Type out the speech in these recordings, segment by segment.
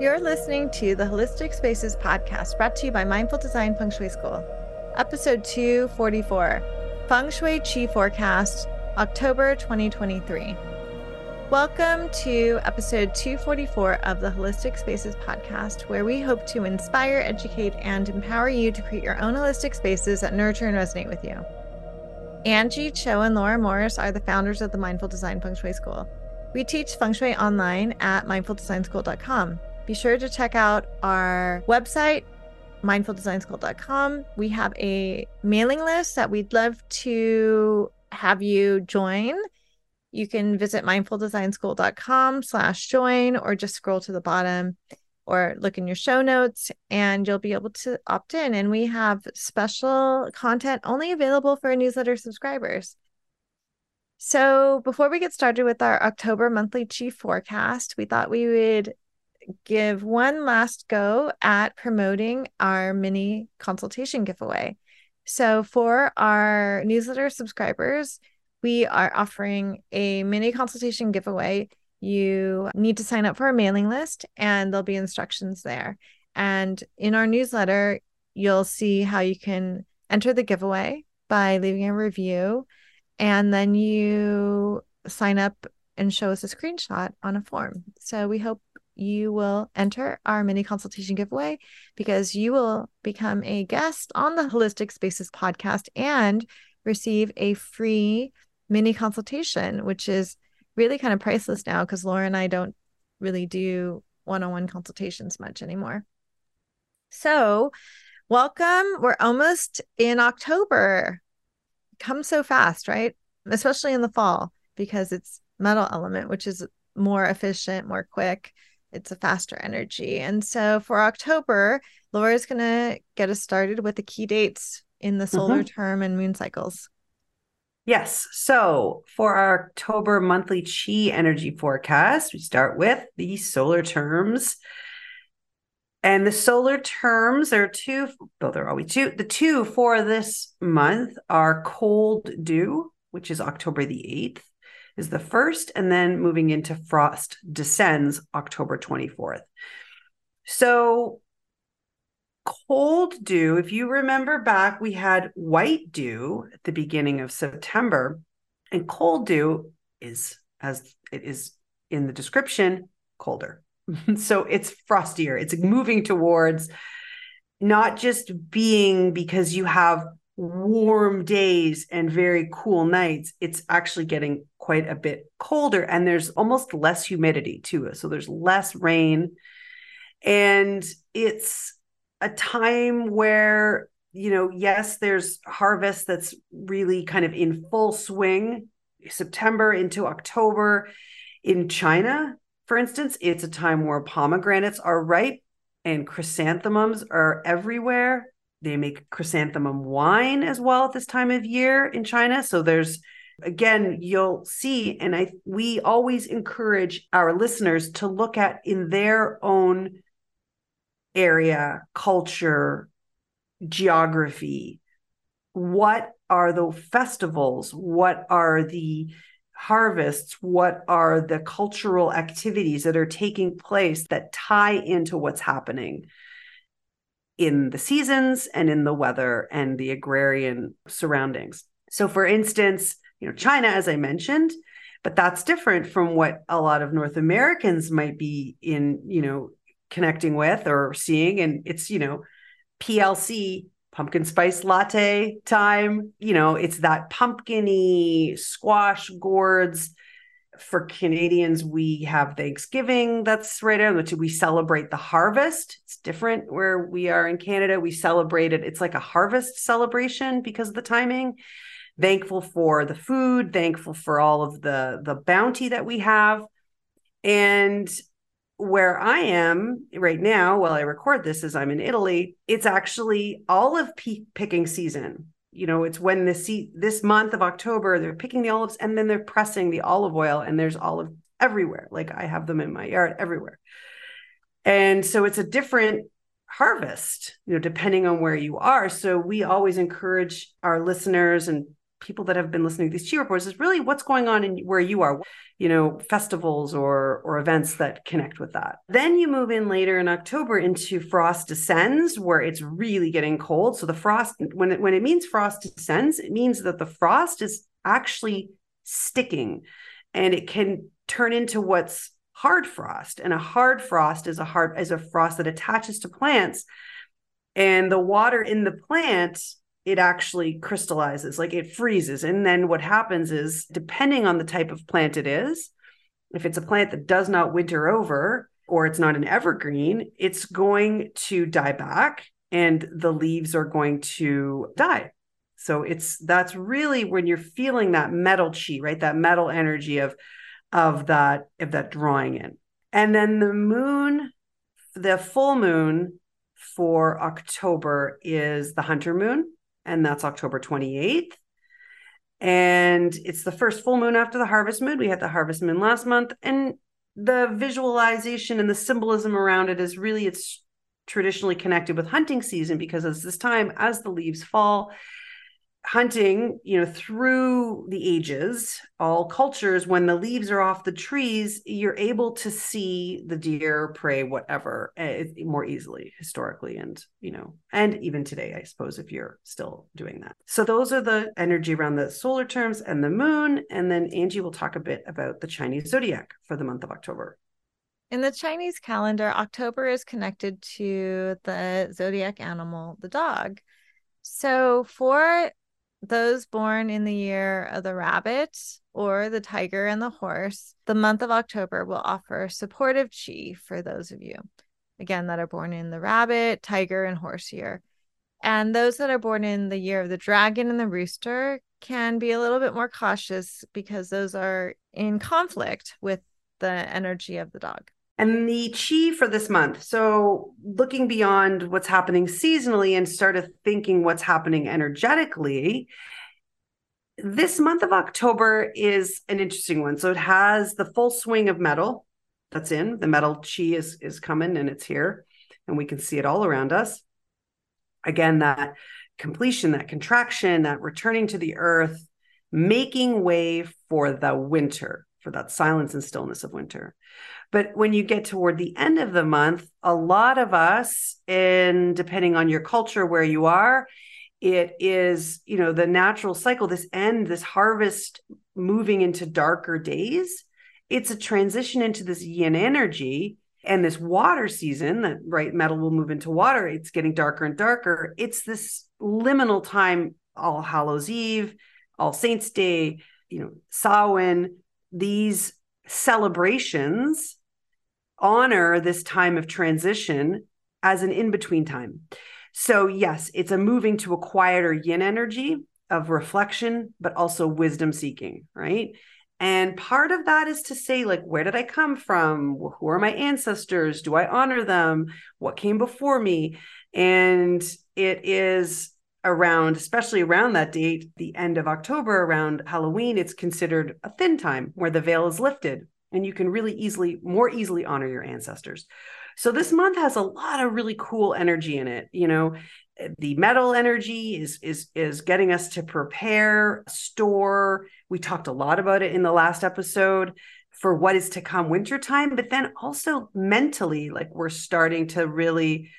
You're listening to the Holistic Spaces podcast brought to you by Mindful Design Feng Shui School. Episode 244 Feng Shui Qi Forecast, October 2023. Welcome to episode 244 of the Holistic Spaces podcast, where we hope to inspire, educate, and empower you to create your own holistic spaces that nurture and resonate with you. Anjie Cho and Laura Morris are the founders of the Mindful Design Feng Shui School. We teach feng shui online at mindfuldesignschool.com. Be sure to check out our website, mindfuldesignschool.com. We have a mailing list that we'd love to have you join. You can visit mindfuldesignschool.com slash join or just scroll to the bottom or look in your show notes and you'll be able to opt in. And we have special content only available for newsletter subscribers. So before we get started with our October monthly Qi forecast, we thought we would give one last go at promoting our mini consultation giveaway. So, for our newsletter subscribers, we are offering a mini consultation giveaway. You need to sign up for our mailing list, and there'll be instructions there. And in our newsletter, you'll see how you can enter the giveaway by leaving a review. And then you sign up and show us a screenshot on a form. So we hope you will enter our mini consultation giveaway because you will become a guest on the Holistic Spaces podcast and receive a free mini consultation, which is really kind of priceless now because Laura and I don't really do one on one consultations much anymore. So, welcome. We're almost in October. Come so fast, right? Especially in the fall because it's metal element, which is more efficient, more quick it's a faster energy. And so for October, Laura's going to get us started with the key dates in the solar mm-hmm. term and moon cycles. Yes. So for our October monthly chi energy forecast, we start with the solar terms. And the solar terms are two, though there are always two. The two for this month are cold dew, which is October the 8th, is the first, and then moving into frost descends October 24th. So, cold dew, if you remember back, we had white dew at the beginning of September, and cold dew is, as it is in the description, colder. so, it's frostier, it's moving towards not just being because you have warm days and very cool nights, it's actually getting quite a bit colder and there's almost less humidity to it. So there's less rain. And it's a time where, you know, yes, there's harvest that's really kind of in full swing, September into October. In China, for instance, it's a time where pomegranates are ripe and chrysanthemums are everywhere. They make chrysanthemum wine as well at this time of year in China. So there's again you'll see and i we always encourage our listeners to look at in their own area culture geography. What are the festivals? What are the harvests? What are the cultural activities that are taking place that tie into what's happening in the seasons and in the weather and the agrarian surroundings. So for instance you know China as I mentioned but that's different from what a lot of North Americans might be in you know connecting with or seeing. And it's you know PLC pumpkin spice latte time you know it's that pumpkiny squash gourds for Canadians, we have Thanksgiving. That's right on which we celebrate the harvest. It's different where we are in Canada. We celebrate it. It's like a harvest celebration because of the timing thankful for the food, thankful for all of the the bounty that we have. And where I am right now, while I record this, as I'm in Italy, it's actually olive picking season. You know, it's when the se- this month of October they're picking the olives and then they're pressing the olive oil, and there's olive everywhere. Like I have them in my yard everywhere, and so it's a different harvest, you know, depending on where you are. So we always encourage our listeners and people that have been listening to these Qi reports is really what's going on in where you are. You know festivals or or events that connect with that. Then you move in later in october into frost descends where it's really getting cold. So the frost when it when it means frost descends it means that the frost is actually sticking and it can turn into what's hard frost. And a hard frost is a hard is a frost that attaches to plants and the water in the plant it actually crystallizes, like it freezes. And then what happens is, depending on the type of plant it is, if it's a plant that does not winter over or it's not an evergreen, it's going to die back and the leaves are going to die. So it's that's really when you're feeling that metal chi, right? That metal energy of of that of that drawing in. And then the moon, the full moon for October is the hunter moon and that's October 28th. And it's the first full moon after the harvest moon. We had the harvest moon last month, and the visualization and the symbolism around it is really it's traditionally connected with hunting season because it's this time as the leaves fall hunting, you know, through the ages, all cultures, when the leaves are off the trees, you're able to see the deer, prey, whatever, uh, more easily historically, and you know, and even today, I suppose, if you're still doing that. So those are the energy around the solar terms and the moon, and then Anjie will talk a bit about the Chinese zodiac for the month of October. In the Chinese calendar, October is connected to the zodiac animal, the dog. So for those born in the year of the rabbit or the tiger and the horse, the month of October will offer supportive chi for those of you, again, that are born in the rabbit, tiger, and horse year. And those that are born in the year of the dragon and the rooster can be a little bit more cautious because those are in conflict with the energy of the dog and the chi for this month. So, looking beyond what's happening seasonally and started thinking what's happening energetically, this month of October is an interesting one. So, it has the full swing of metal that's in. The metal chi is is coming and it's here, and we can see it all around us. Again, that completion, that contraction, that returning to the earth, making way for the winter, for that silence and stillness of winter. But when you get toward the end of the month, a lot of us, and depending on your culture where you are, it is, you know, the natural cycle, this end, this harvest moving into darker days. It's a transition into this yin energy and this water season that right metal will move into water it's getting darker and darker it's this liminal time all hallows eve all saints day you know samhain these celebrations honor this time of transition as an in between time. So, yes, it's a moving to a quieter yin energy of reflection, but also wisdom seeking, right? And part of that is to say, like, where did I come from? Who are my ancestors? Do I honor them? What came before me? And it is around, especially around that date, the end of October, around Halloween, it's considered a thin time where the veil is lifted and you can really easily more easily honor your ancestors. So this month has a lot of really cool energy in it you know? The metal energy is is is getting us to prepare store. We talked a lot about it in the last episode for what is to come wintertime but then also mentally like we're starting to really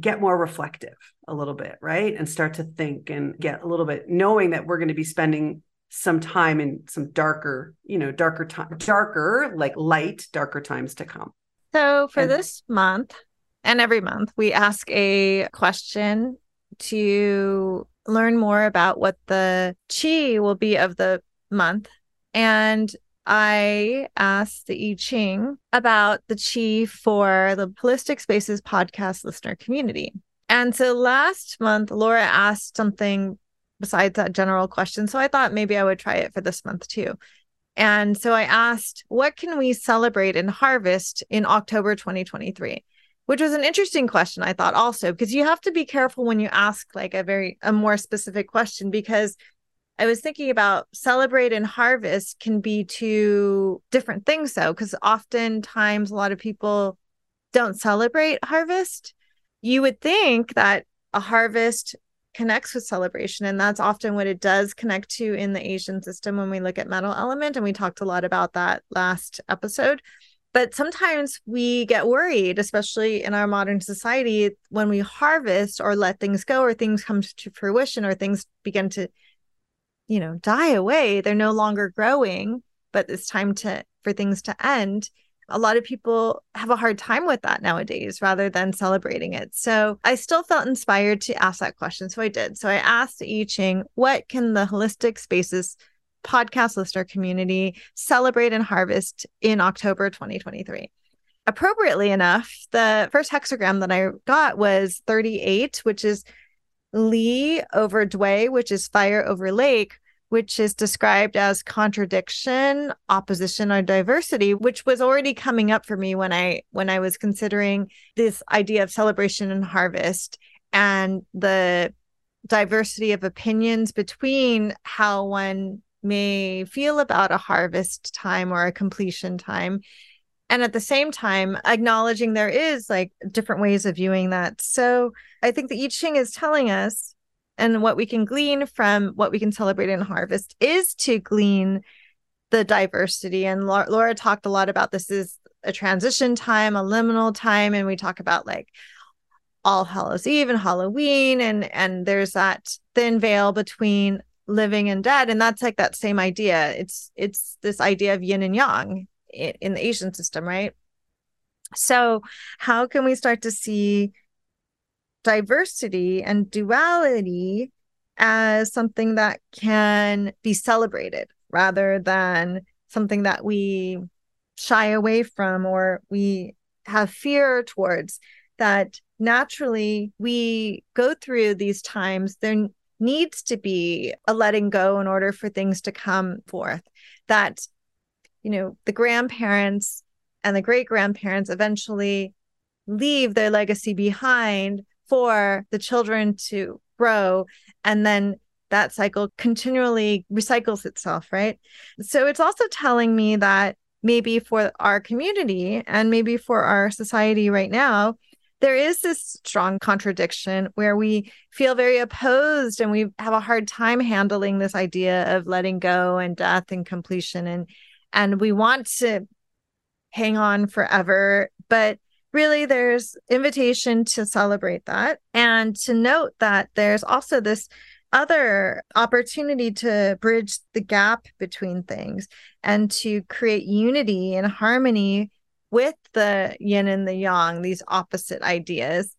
get more reflective a little bit right? And start to think and get a little bit knowing that we're going to be spending some time in some darker, you know, darker time, darker, like light, darker times to come. So for and- this month and every month, we ask a question to learn more about what the chi will be of the month. And I asked the I Ching about the chi for the Holistic Spaces podcast listener community. And so last month, Laura asked something besides that general question. So I thought maybe I would try it for this month too. And so I asked, what can we celebrate and harvest in October 2023? Which was an interesting question, I thought also, because you have to be careful when you ask like a very a more specific question because I was thinking about celebrate and harvest can be two different things though, because oftentimes a lot of people don't celebrate harvest. You would think that a harvest connects with celebration. And that's often what it does connect to in the Asian system when we look at metal element. And we talked a lot about that last episode. But sometimes we get worried, especially in our modern society, when we harvest or let things go or things come to fruition or things begin to, you know, die away. They're no longer growing, but it's time to for things to end a lot of people have a hard time with that nowadays rather than celebrating it. So I still felt inspired to ask that question. So I did. So I asked I Ching, what can the Holistic Spaces podcast listener community celebrate and harvest in October 2023? Appropriately enough, the first hexagram that I got was 38, which is Li over Dui, which is fire over lake, which is described as contradiction, opposition, or diversity, which was already coming up for me when I when I was considering this idea of celebration and harvest and the diversity of opinions between how one may feel about a harvest time or a completion time. And at the same time acknowledging there is like different ways of viewing that. So i think the i ching is telling us and what we can glean from what we can celebrate and harvest is to glean the diversity. And laura, talked a lot about this is a transition time a liminal time and we talk about like all hallows eve and halloween and and there's that thin veil between living and dead and that's like that same idea. It's it's this idea of yin and yang in, in the asian system right? So how can we start to see diversity and duality as something that can be celebrated rather than something that we shy away from or we have fear towards. That naturally we go through these times there needs to be a letting go in order for things to come forth. That you know the grandparents and the great grandparents eventually leave their legacy behind for the children to grow and then that cycle continually recycles itself right? So it's also telling me that maybe for our community and maybe for our society right now there is this strong contradiction where we feel very opposed and we have a hard time handling this idea of letting go and death and completion and and we want to hang on forever but really there's invitation to celebrate that and to note that there's also this other opportunity to bridge the gap between things and to create unity and harmony with the yin and the yang these opposite ideas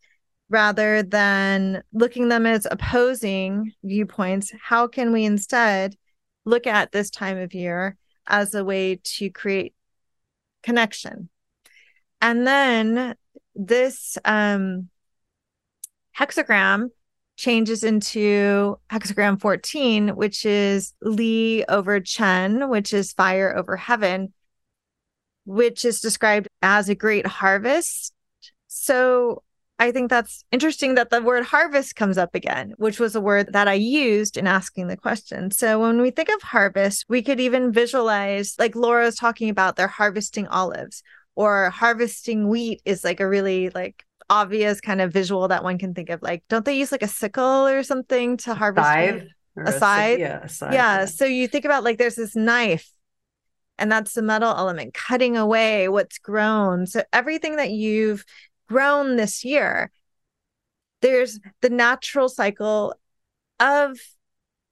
rather than looking them as opposing viewpoints. How can we instead look at this time of year as a way to create connection and then this um, hexagram changes into hexagram 14, which is Li over Chen, which is fire over heaven, which is described as a great harvest. So I think that's interesting that the word harvest comes up again, which was a word that I used in asking the question. So when we think of harvest, we could even visualize, like Laura was talking about, they're harvesting olives or harvesting wheat is like a really like obvious kind of visual that one can think of like don't they use like a sickle or something to harvest scythe? A scythe? yeah, scythe yeah. yeah. so you think about like there's this knife and that's the metal element cutting away what's grown. So everything that you've grown this year there's the natural cycle of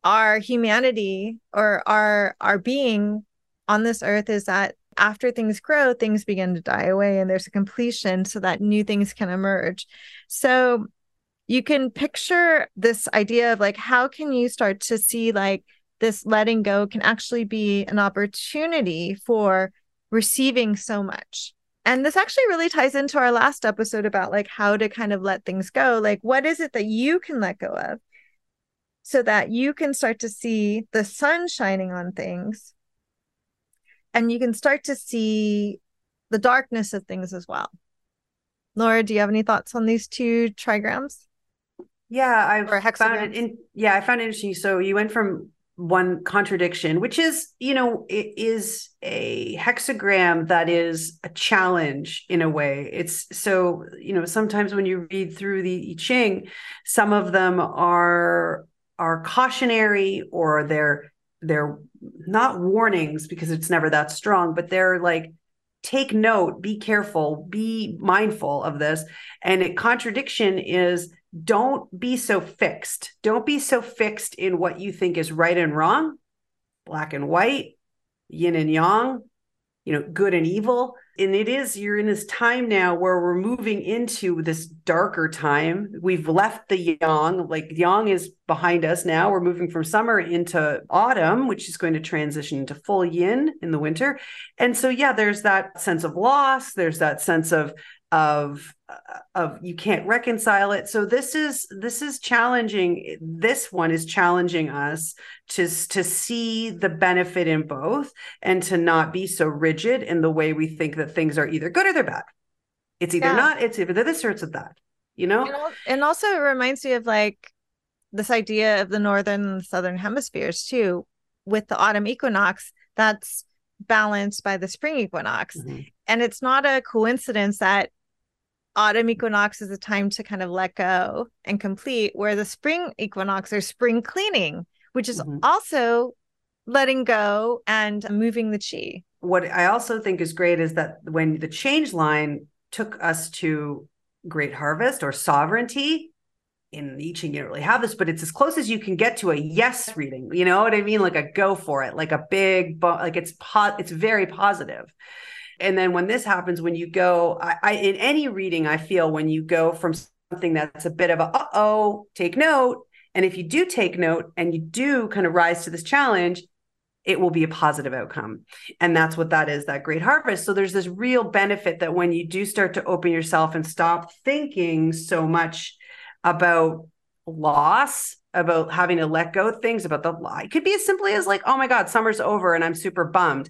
our humanity or our our being on this earth is that after things grow, things begin to die away and there's a completion so that new things can emerge. So you can picture this idea of like, how can you start to see like this letting go can actually be an opportunity for receiving so much? And this actually really ties into our last episode about like how to kind of let things go. Like, what is it that you can let go of so that you can start to see the sun shining on things and you can start to see the darkness of things as well. Laura, do you have any thoughts on these two trigrams? Yeah, I found it in yeah, I found it interesting. So you went from one contradiction, which is, you know, it is a hexagram that is a challenge in a way. It's so, you know, sometimes when you read through the I Ching, some of them are are cautionary or they're they're not warnings because it's never that strong, but they're like take note, be careful, be mindful of this. And a contradiction is don't be so fixed. Don't be so fixed in what you think is right and wrong, black and white, yin and yang, you know, good and evil. And it is, you're in this time now where we're moving into this darker time. We've left the yang, like yang is behind us now. We're moving from summer into autumn, which is going to transition into full yin in the winter. And so, yeah, there's that sense of loss. There's that sense of of of you can't reconcile it. So this is this is challenging this one is challenging us to to see the benefit in both and to not be so rigid in the way we think that things are either good or they're bad. It's either yeah. not it's either this or it's that you know? And also it reminds me of like this idea of the northern and southern hemispheres too. With the autumn equinox that's balanced by the spring equinox. Mm-hmm. and it's not a coincidence that autumn equinox is a time to kind of let go and complete, where the spring equinox or spring cleaning, which is mm-hmm. also letting go and moving the chi. What I also think is great is that when the change line took us to great harvest or sovereignty, in the Ching, you don't really have this, but it's as close as you can get to a yes reading. You know what I mean? Like a go for it, like a big, like it's po- it's very positive and then when this happens when you go I, I, in any reading i feel when you go from something that's a bit of a uh-oh take note. And if you do take note and you do kind of rise to this challenge it will be a positive outcome. And that's what that is that great harvest. So there's this real benefit that when you do start to open yourself and stop thinking so much about loss about having to let go things about the lie it could be as simply as like oh my god summer's over and i'm super bummed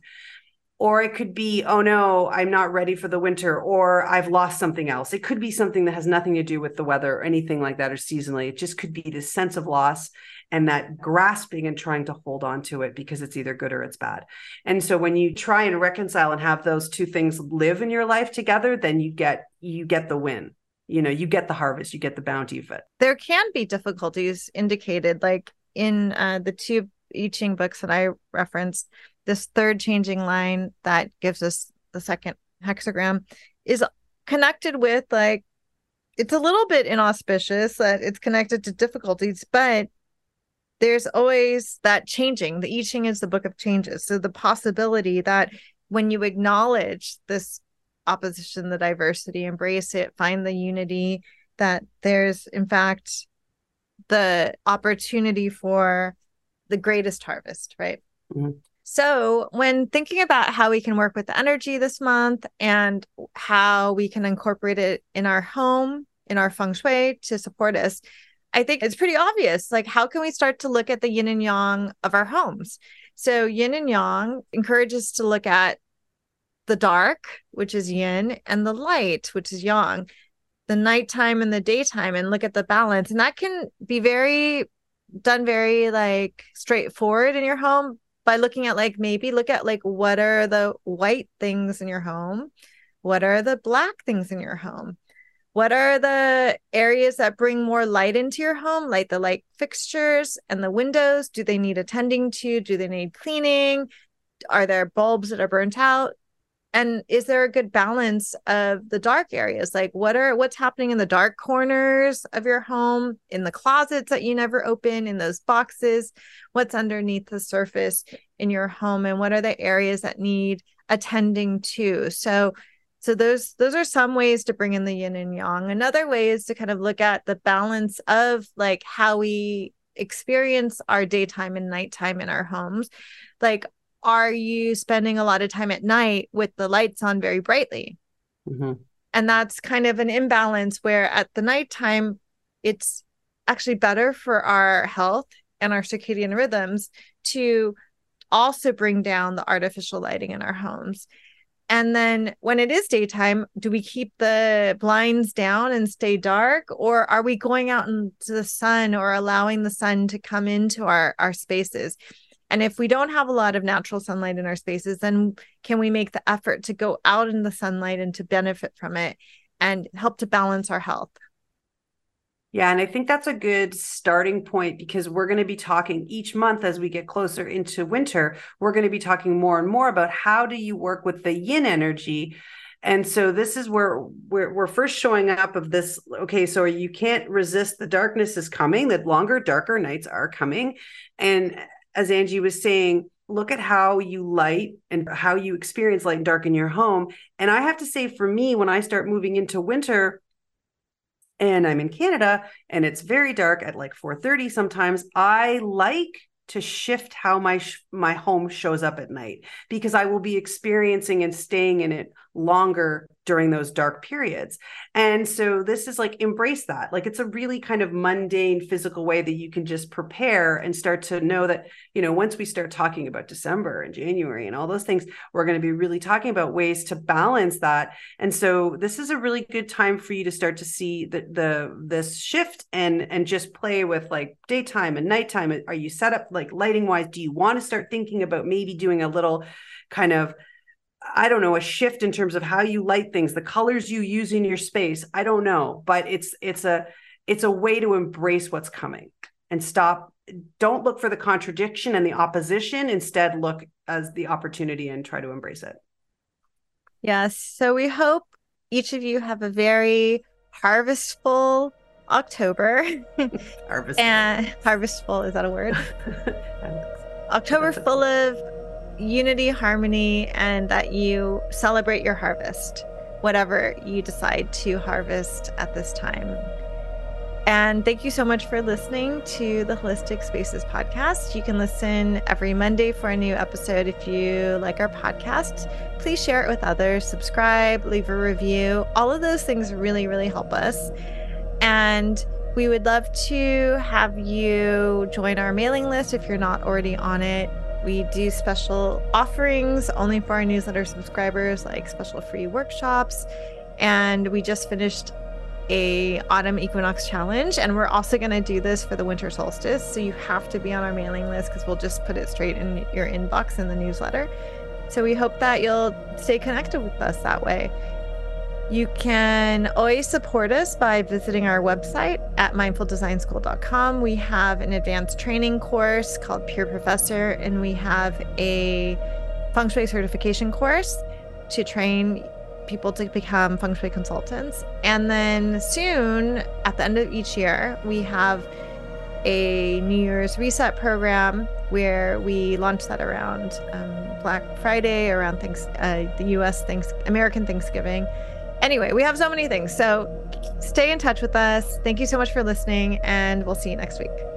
or it could be oh no i'm not ready for the winter or i've lost something else. It could be something that has nothing to do with the weather or anything like that or seasonally. It just could be this sense of loss and that grasping and trying to hold on to it because it's either good or it's bad. And so when you try and reconcile and have those two things live in your life together then you get you get the win. You know you get the harvest you get the bounty of it. There can be difficulties indicated like in uh, the two I Ching books that i referenced this third changing line that gives us the second hexagram is connected with like it's a little bit inauspicious that it's connected to difficulties but there's always that changing. The I Ching is the book of changes. So the possibility that when you acknowledge this opposition the diversity embrace it find the unity that there's in fact the opportunity for the greatest harvest right? Mm-hmm. So, when thinking about how we can work with energy this month and how we can incorporate it in our home, in our feng shui to support us, I think it's pretty obvious. Like, how can we start to look at the yin and yang of our homes? So, yin and yang encourages to look at the dark, which is yin, and the light, which is yang, the nighttime and the daytime, and look at the balance. And that can be very done very like straightforward in your home by looking at like maybe look at like what are the white things in your home? What are the black things in your home? What are the areas that bring more light into your home, like the light fixtures and the windows? Do they need attending to? Do they need cleaning? Are there bulbs that are burnt out? And is there a good balance of the dark areas? Like what are what's happening in the dark corners of your home in the closets that you never open in those boxes? What's underneath the surface in your home and what are the areas that need attending to? So so those those are some ways to bring in the yin and yang. Another way is to kind of look at the balance of like how we experience our daytime and nighttime in our homes. Like are you spending a lot of time at night with the lights on very brightly? Mm-hmm. And that's kind of an imbalance where at the nighttime, it's actually better for our health and our circadian rhythms to also bring down the artificial lighting in our homes. And then when it is daytime, do we keep the blinds down and stay dark? Or are we going out into the sun or allowing the sun to come into our, our spaces? And if we don't have a lot of natural sunlight in our spaces, then can we make the effort to go out in the sunlight and to benefit from it and help to balance our health? Yeah, and I think that's a good starting point because we're going to be talking each month as we get closer into winter. We're going to be talking more and more about how do you work with the yin energy. And so this is where we're, we're first showing up of this. Okay, so you can't resist the darkness is coming, that longer, darker nights are coming. And as Anjie was saying, look at how you light and how you experience light and dark in your home. And I have to say, for me, when I start moving into winter, and I'm in Canada and it's very dark at like 4:30 sometimes I like to shift how my sh- my home shows up at night because I will be experiencing and staying in it longer during those dark periods. And so this is like embrace that. Like it's a really kind of mundane physical way that you can just prepare and start to know that, you know, once we start talking about December and January and all those things, we're going to be really talking about ways to balance that. And so this is a really good time for you to start to see the the this shift and and just play with like daytime and nighttime. Are you set up like lighting wise? Do you want to start thinking about maybe doing a little kind of I don't know, a shift in terms of how you light things, the colors you use in your space. I don't know, but it's it's a it's a way to embrace what's coming and stop don't look for the contradiction and the opposition, instead look as the opportunity and try to embrace it. Yes. So we hope each of you have a very harvestful October. harvestful. and harvestful, is that a word? October full of unity, harmony, and that you celebrate your harvest, whatever you decide to harvest at this time. And thank you so much for listening to the Holistic Spaces podcast. You can listen every Monday for a new episode. If you like our podcast, please share it with others, subscribe, leave a review. All of those things really, really help us. And we would love to have you join our mailing list if you're not already on it. We do special offerings only for our newsletter subscribers, like special free workshops. And we just finished a autumn equinox challenge. And we're also going to do this for the winter solstice. So you have to be on our mailing list because we'll just put it straight in your inbox in the newsletter. So we hope that you'll stay connected with us that way you can always support us by visiting our website at mindfuldesignschool.com. We have an advanced training course called Peer Professor, and we have a feng shui certification course to train people to become feng shui consultants. And then soon, at the end of each year, we have a New Year's reset program where we launch that around um, Black Friday, around thanks, uh, the U.S. Thanks American Thanksgiving Anyway, we have so many things. So stay in touch with us. Thank you so much for listening, and we'll see you next week.